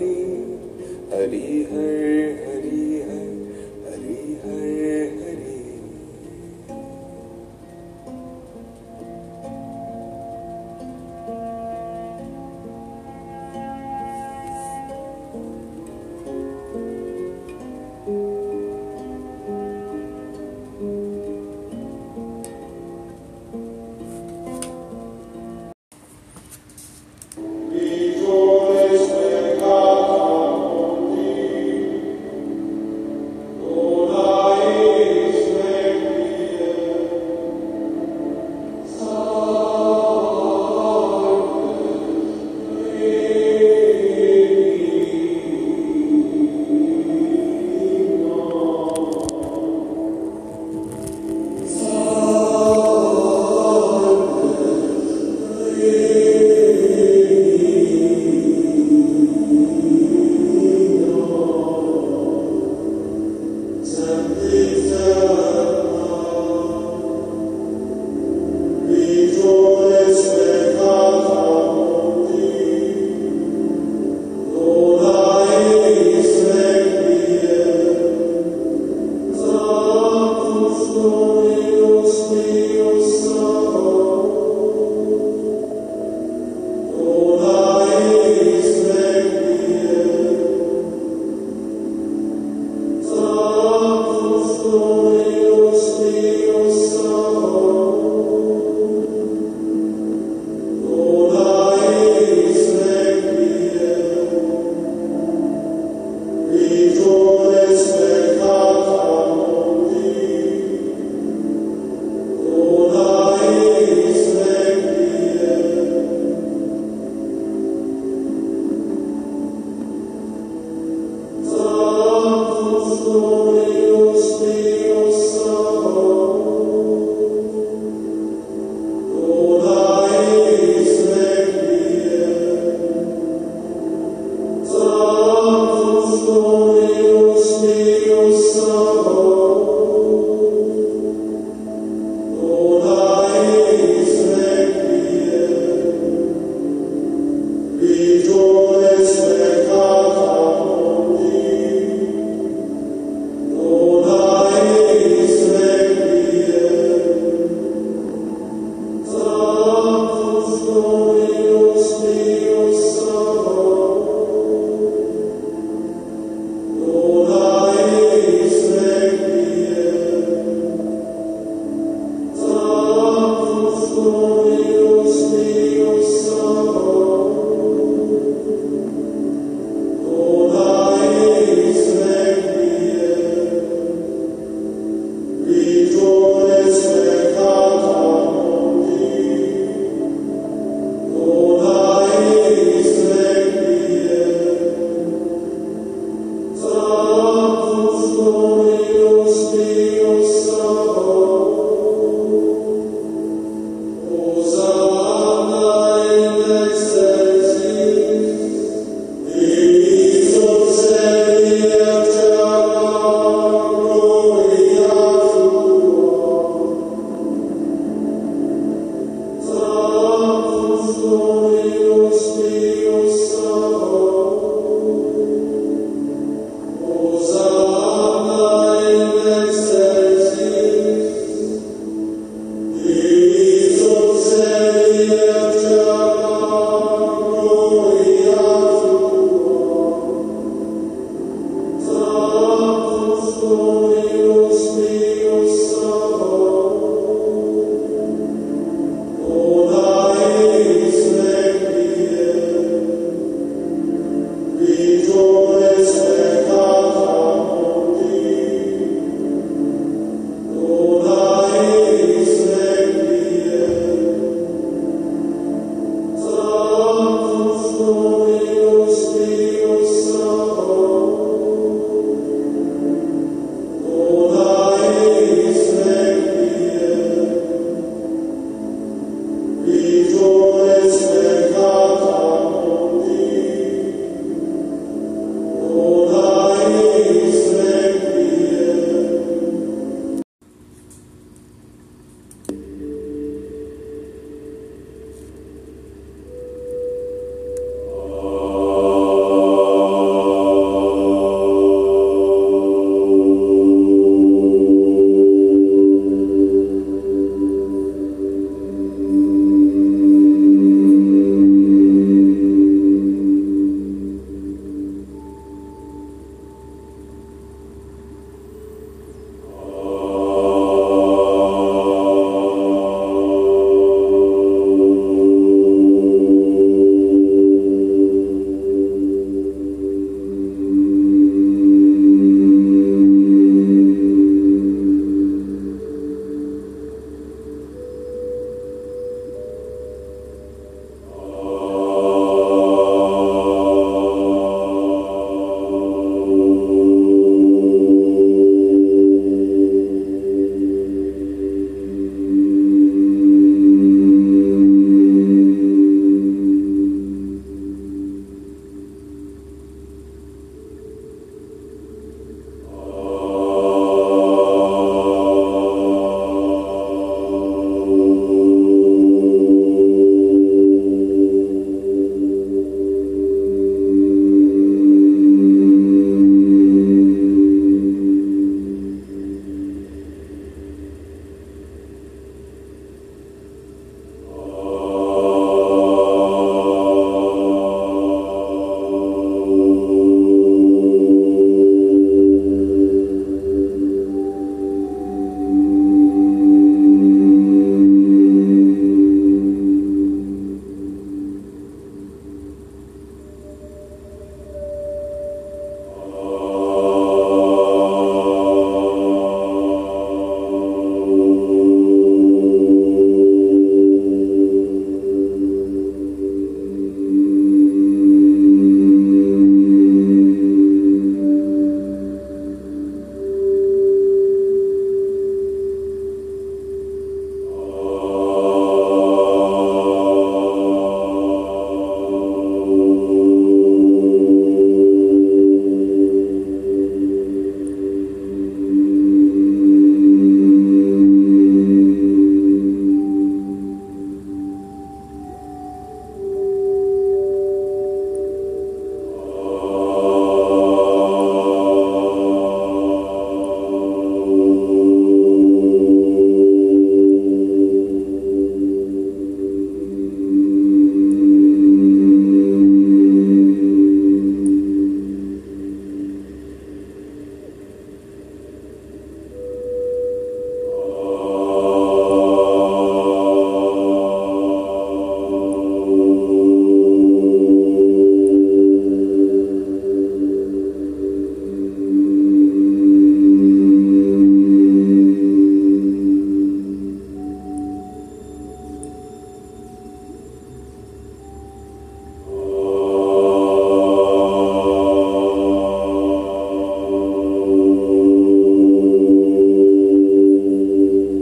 हरि हरि है Hari Senhor. Lord.